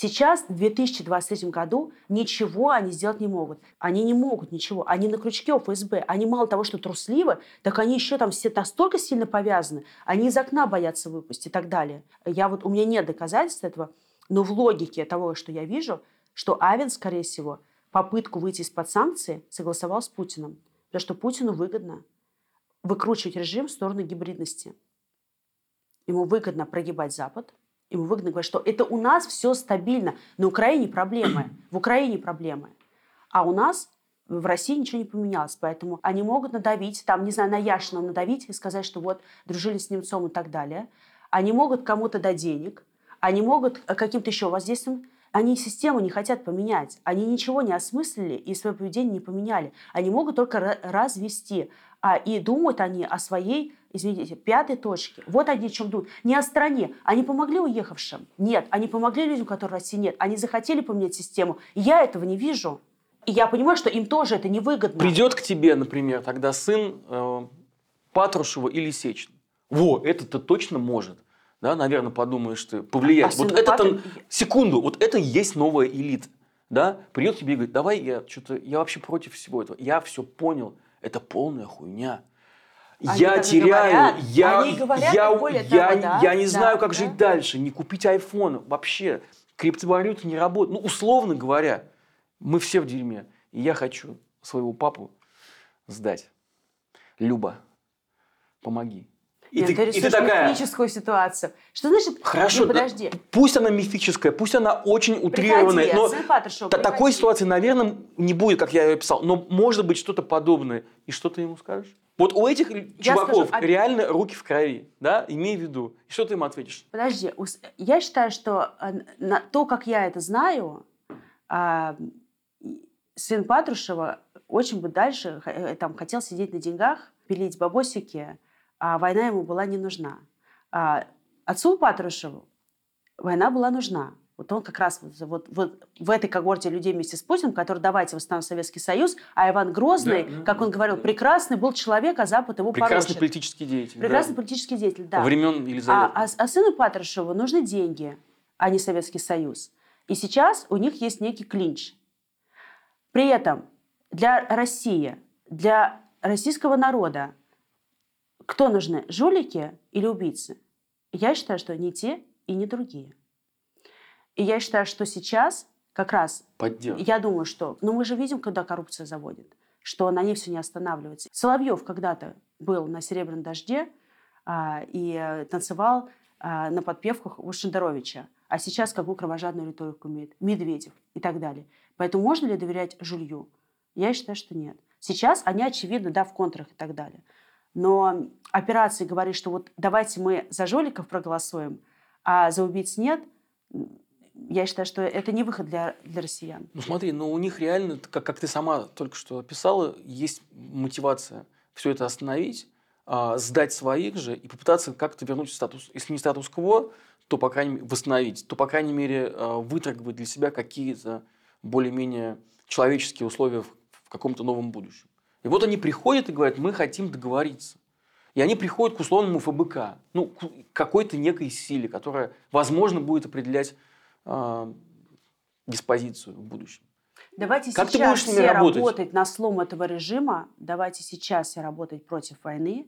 Сейчас, в 2023 году, ничего они сделать не могут. Они не могут ничего. Они на крючке у ФСБ. Они мало того, что трусливы, так они еще там все настолько сильно повязаны. Они из окна боятся выпустить и так далее. Я вот, у меня нет доказательств этого, но в логике того, что я вижу, что Авен, скорее всего, попытку выйти из-под санкции согласовал с Путиным. Потому что Путину выгодно выкручивать режим в сторону гибридности. Ему выгодно прогибать Запад – Ему выгодно говорить, что это у нас все стабильно. На Украине проблемы. В Украине проблемы. А у нас в России ничего не поменялось. Поэтому они могут надавить, там, не знаю, на Яшина надавить и сказать, что вот дружили с немцом и так далее. Они могут кому-то дать денег. Они могут каким-то еще воздействием они систему не хотят поменять. Они ничего не осмыслили и свое поведение не поменяли. Они могут только развести. А, и думают они о своей, извините, пятой точке. Вот они о чем думают. Не о стране. Они помогли уехавшим? Нет. Они помогли людям, которые в России нет. Они захотели поменять систему. Я этого не вижу. И я понимаю, что им тоже это невыгодно. Придет к тебе, например, тогда сын э, Патрушева или Сечин. Во, это-то точно может. Да, наверное, подумаешь ты, повлиять. А вот это Патр... секунду, вот это и есть новая элита. Да? Придет тебе и говорит, давай я что-то, я вообще против всего этого. Я все понял это полная хуйня. Они я теряю, говорят, я, они говорят, я, более я, того, да? я не да, знаю, как да. жить дальше, не купить айфон, вообще криптовалюта не работает. Ну, условно говоря, мы все в дерьме. И я хочу своего папу сдать. Люба, помоги. И Нет, ты, ты и ты такая... мифическую ситуацию. Что значит? Хорошо, ну, подожди. пусть она мифическая, пусть она очень утрированная, приходи, но Патрушев, та, такой ситуации, наверное, не будет, как я ее описал. Но может быть что-то подобное. И что ты ему скажешь? Вот у этих я чуваков скажу, а... реально руки в крови, да, имей в виду. И что ты им ответишь? Подожди, я считаю, что э, на то, как я это знаю, а, сын Патрушева очень бы дальше э, там, хотел сидеть на деньгах, пилить бабосики, а война ему была не нужна. А отцу Патрушеву война была нужна. Вот он как раз вот, вот, вот в этой когорте людей вместе с Путиным, который давайте восстановим Советский Союз, а Иван Грозный, да, как он говорил, прекрасный был человек, а Запад его Прекрасный порочит. политический деятель. Прекрасный да. политический деятель, да. Времен Елизаветы. А, а, а сыну Патрушеву нужны деньги, а не Советский Союз. И сейчас у них есть некий клинч. При этом для России, для российского народа кто нужны, жулики или убийцы? Я считаю, что не те и не другие. И я считаю, что сейчас как раз, Поддержка. я думаю, что, ну мы же видим, когда коррупция заводит, что на ней все не останавливается. Соловьев когда-то был на «Серебряном дожде» а, и танцевал а, на подпевках у Шендеровича. А сейчас какую кровожадную риторику имеет Медведев и так далее. Поэтому можно ли доверять Жулью? Я считаю, что нет. Сейчас они, очевидно, да, в контрах и так далее. Но операции говорит, что вот давайте мы за жуликов проголосуем, а за убийц нет – я считаю, что это не выход для, для россиян. Ну смотри, но у них реально, как, как ты сама только что описала, есть мотивация все это остановить, а, сдать своих же и попытаться как-то вернуть статус, если не статус-кво, то, по крайней мере, восстановить, то, по крайней мере, выторговать для себя какие-то более-менее человеческие условия в каком-то новом будущем. И вот они приходят и говорят, мы хотим договориться. И они приходят к условному ФБК, ну, к какой-то некой силе, которая, возможно, будет определять э, диспозицию в будущем. Давайте как сейчас все работать? работать на слом этого режима, давайте сейчас все работать против войны,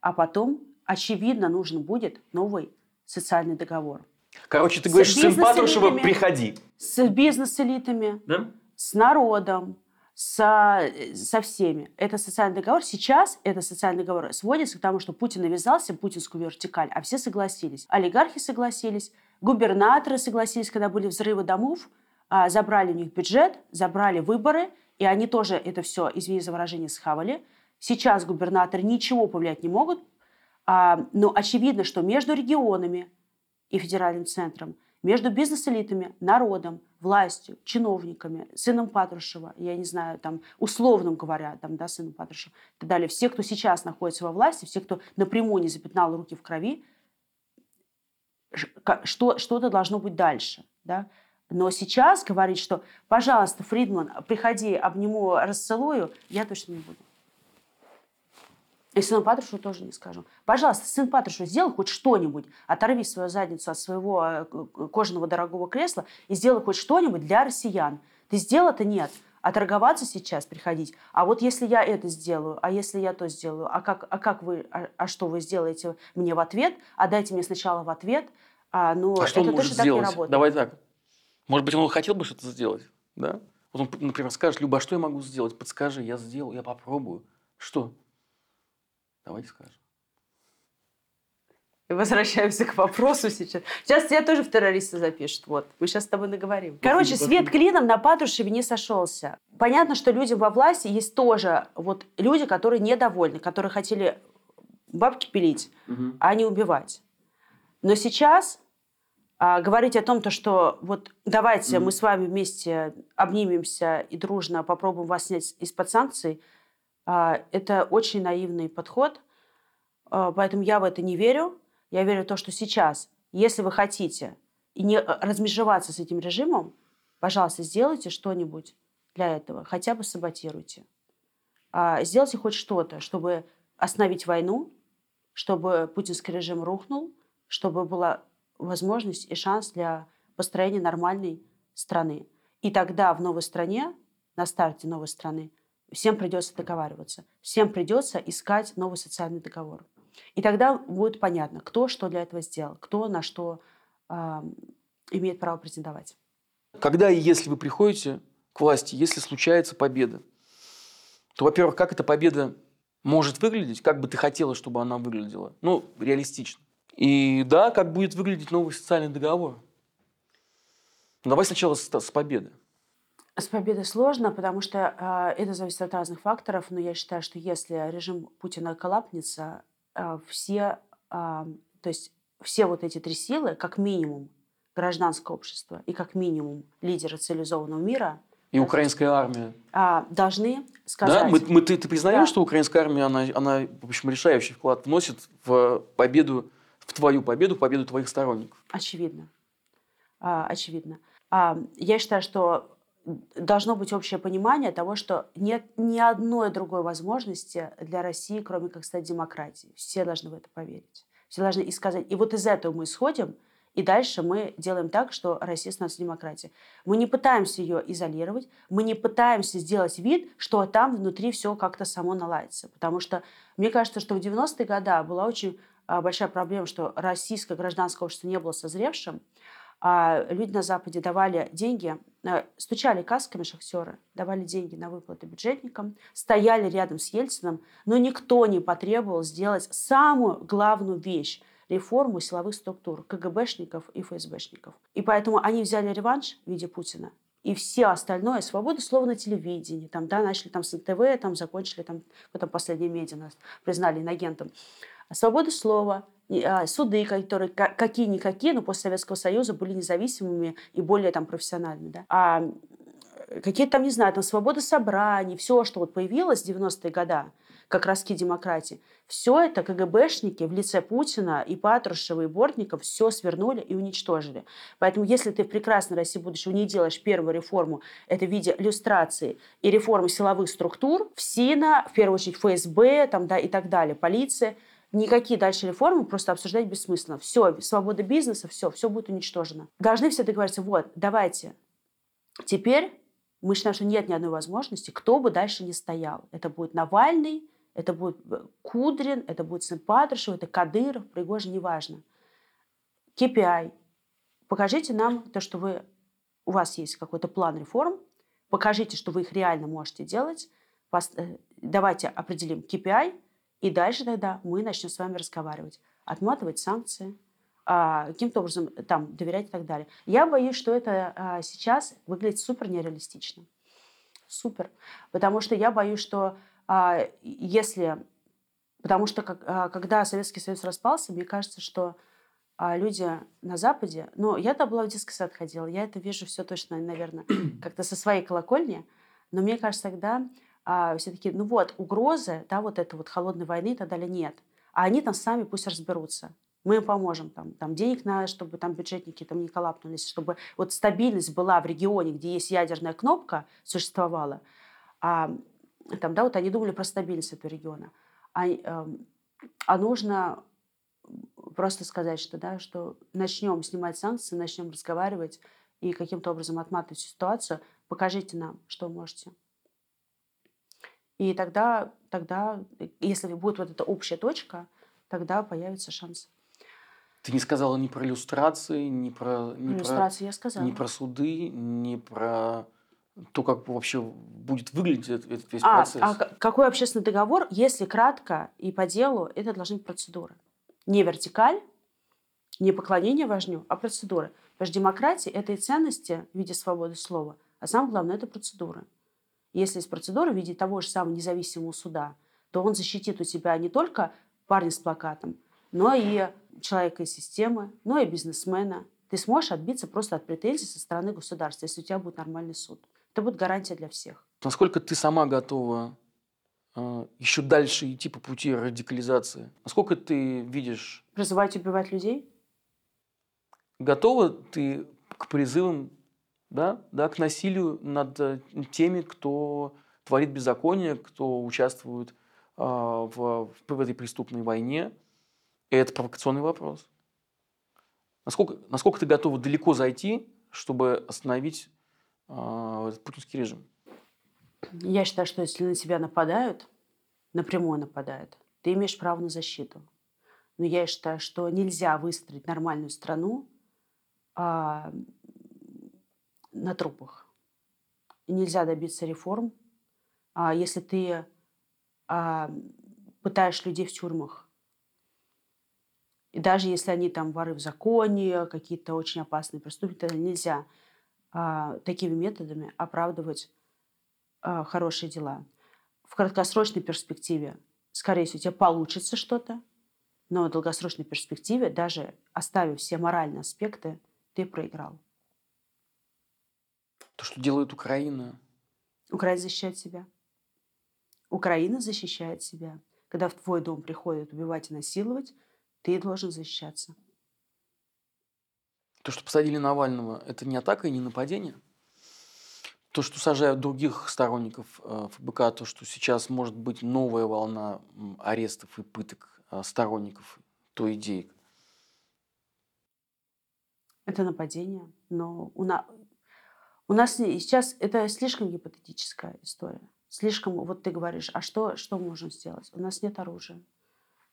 а потом, очевидно, нужен будет новый социальный договор. Короче, ты говоришь, сын Патрушева, приходи. С бизнес-элитами, да? с народом, со, со всеми. Это социальный договор. Сейчас это социальный договор сводится к тому, что Путин навязался путинскую вертикаль, а все согласились. Олигархи согласились, губернаторы согласились, когда были взрывы домов, а, забрали у них бюджет, забрали выборы, и они тоже это все, извини за выражение, схавали. Сейчас губернаторы ничего повлиять не могут, а, но очевидно, что между регионами и федеральным центром между бизнес-элитами, народом, властью, чиновниками, сыном Патрушева, я не знаю, там, условно говоря, там, да, сыном Патрушева, и так далее, все, кто сейчас находится во власти, все, кто напрямую не запятнал руки в крови, что, что-то должно быть дальше, да, но сейчас говорить, что, пожалуйста, Фридман, приходи, обниму, расцелую, я точно не буду. И сыну Патрушеву тоже не скажу. Пожалуйста, сын Патрушев, сделай хоть что-нибудь. Оторви свою задницу от своего э, кожаного дорогого кресла и сделай хоть что-нибудь для россиян. Ты сделал это? Нет. А торговаться сейчас, приходить. А вот если я это сделаю, а если я то сделаю, а как, а как вы, а, а что вы сделаете мне в ответ? А дайте мне сначала в ответ. А, ну, а что это он может сделать? Так не работает. Давай так. Может быть, он хотел бы что-то сделать, да? Вот он, например, скажет, Люба, а что я могу сделать? Подскажи, я сделаю, я попробую. Что? Давайте скажем. Возвращаемся к вопросу сейчас. Сейчас тебя тоже в террористы запишут. Вот, мы сейчас с тобой наговорим. Короче, свет клином на Патрушеве не сошелся. Понятно, что людям во власти есть тоже вот люди, которые недовольны, которые хотели бабки пилить, угу. а не убивать. Но сейчас а, говорить о том, то, что вот давайте угу. мы с вами вместе обнимемся и дружно попробуем вас снять из-под санкций – это очень наивный подход, а, поэтому я в это не верю. Я верю в то, что сейчас, если вы хотите и не э, размежеваться с этим режимом, пожалуйста, сделайте что-нибудь для этого, хотя бы саботируйте. А, сделайте хоть что-то, чтобы остановить войну, чтобы путинский режим рухнул, чтобы была возможность и шанс для построения нормальной страны. И тогда в новой стране, на старте новой страны, всем придется договариваться, всем придется искать новый социальный договор. И тогда будет понятно, кто что для этого сделал, кто на что э, имеет право претендовать. Когда и если вы приходите к власти, если случается победа, то, во-первых, как эта победа может выглядеть, как бы ты хотела, чтобы она выглядела, ну, реалистично. И да, как будет выглядеть новый социальный договор. давай сначала с, с победы. С победой сложно, потому что э, это зависит от разных факторов, но я считаю, что если режим Путина коллапнется, э, все, э, то есть все вот эти три силы, как минимум гражданское общество и как минимум лидеры цивилизованного мира, И украинская армия. А, должны сказать. Да, мы, мы, ты, ты признаешь, Да. что украинская армия, она, она, в общем, решающий вклад вносит в победу, в твою победу, в победу твоих сторонников? Очевидно. А, очевидно. А, я считаю, что должно быть общее понимание того, что нет ни одной другой возможности для России, кроме как стать демократией. Все должны в это поверить. Все должны и сказать. И вот из этого мы исходим, и дальше мы делаем так, что Россия становится демократией. Мы не пытаемся ее изолировать, мы не пытаемся сделать вид, что там внутри все как-то само наладится. Потому что мне кажется, что в 90-е годы была очень а, большая проблема, что российское гражданское общество не было созревшим, а люди на Западе давали деньги, э, стучали касками шахтеры, давали деньги на выплаты бюджетникам, стояли рядом с Ельцином, но никто не потребовал сделать самую главную вещь – реформу силовых структур КГБшников и ФСБшников. И поэтому они взяли реванш в виде Путина. И все остальное, свобода слова на телевидении, там, да, начали там с НТВ, там, закончили там, потом последние медиа нас признали инагентом. Свобода слова, а, суды, которые ка- какие-никакие, но после Советского Союза были независимыми и более там профессиональными. Да? А какие-то там, не знаю, там свобода собраний, все, что вот появилось в 90-е годы, как ростки демократии, все это КГБшники в лице Путина и Патрушева и Бортников все свернули и уничтожили. Поэтому если ты в прекрасной России будущего не делаешь первую реформу, это в виде иллюстрации и реформы силовых структур, в СИНа, в первую очередь ФСБ там, да, и так далее, полиция, никакие дальше реформы просто обсуждать бессмысленно. Все, свобода бизнеса, все, все будет уничтожено. Должны все договориться, вот, давайте, теперь мы считаем, что нет ни одной возможности, кто бы дальше не стоял. Это будет Навальный, это будет э, Кудрин, это будет сын Патрушева, это Кадыров, Пригожин, неважно. KPI. Покажите нам то, что вы, у вас есть какой-то план реформ, покажите, что вы их реально можете делать, э, давайте определим KPI, и дальше тогда мы начнем с вами разговаривать, отматывать санкции, а, каким-то образом там доверять и так далее. Я боюсь, что это а, сейчас выглядит супер нереалистично. Супер. Потому что я боюсь, что а, если... Потому что когда Советский Союз распался, мне кажется, что люди на Западе... Ну, я-то была в детский сад ходила, я это вижу все точно, наверное, как-то со своей колокольни. Но мне кажется, тогда а, все таки ну вот, угрозы, да, вот этой вот холодной войны и так далее нет. А они там сами пусть разберутся. Мы им поможем, там, там денег на, чтобы там бюджетники там не колапнулись, чтобы вот стабильность была в регионе, где есть ядерная кнопка, существовала. А, там, да, вот они думали про стабильность этого региона. А, а нужно просто сказать, что, да, что начнем снимать санкции, начнем разговаривать и каким-то образом отматывать ситуацию. Покажите нам, что можете. И тогда, тогда, если будет вот эта общая точка, тогда появится шанс. Ты не сказала ни про иллюстрации, ни про, ни про, Иллюстрации я сказала. ни про суды, ни про то, как вообще будет выглядеть этот, этот весь А, процесс. а какой общественный договор? Если кратко и по делу, это должны быть процедуры. Не вертикаль, не поклонение вожню, а процедуры. Потому что демократия – это и ценности в виде свободы слова, а самое главное – это процедуры. Если есть процедура в виде того же самого независимого суда, то он защитит у тебя не только парня с плакатом, но и человека из системы, но и бизнесмена. Ты сможешь отбиться просто от претензий со стороны государства, если у тебя будет нормальный суд. Это будет гарантия для всех. Насколько ты сама готова э, еще дальше идти по пути радикализации? Насколько ты видишь, Призывать убивать людей? готова ты к призывам, да, да, к насилию над э, теми, кто творит беззаконие, кто участвует а, в, в этой преступной войне? И это провокационный вопрос. Насколько, насколько ты готова далеко зайти, чтобы остановить а, этот путинский режим? Я считаю, что если на тебя нападают, напрямую нападают, ты имеешь право на защиту. Но я считаю, что нельзя выстроить нормальную страну а, на трупах. Нельзя добиться реформ, а, если ты а, пытаешь людей в тюрьмах. И даже если они там воры в законе, какие-то очень опасные преступники, нельзя а, такими методами оправдывать хорошие дела. В краткосрочной перспективе, скорее всего, у тебя получится что-то, но в долгосрочной перспективе, даже оставив все моральные аспекты, ты проиграл. То, что делает Украина, Украина защищает себя. Украина защищает себя. Когда в твой дом приходят убивать и насиловать, ты должен защищаться. То, что посадили Навального, это не атака и не нападение? То, что сажают других сторонников э, ФБК, то, что сейчас может быть новая волна арестов и пыток э, сторонников той идеи. Это нападение, но у, на... у нас сейчас это слишком гипотетическая история. Слишком, вот ты говоришь, а что, что можем сделать? У нас нет оружия,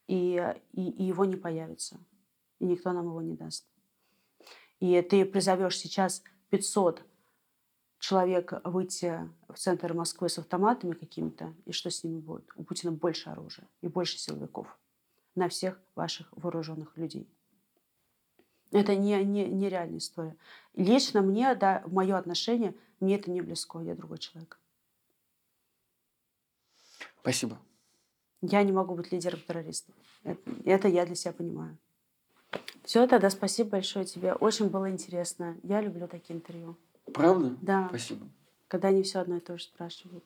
и, и, и его не появится, и никто нам его не даст и ты призовешь сейчас 500 человек выйти в центр Москвы с автоматами какими-то, и что с ними будет? У Путина больше оружия и больше силовиков на всех ваших вооруженных людей. Это не, не, нереальная история. Лично мне, да, мое отношение, мне это не близко, я другой человек. Спасибо. Я не могу быть лидером террористов. Это, это я для себя понимаю. Все, тогда спасибо большое тебе. Очень было интересно. Я люблю такие интервью. Правда? Да. Спасибо. Когда они все одно и то же спрашивают.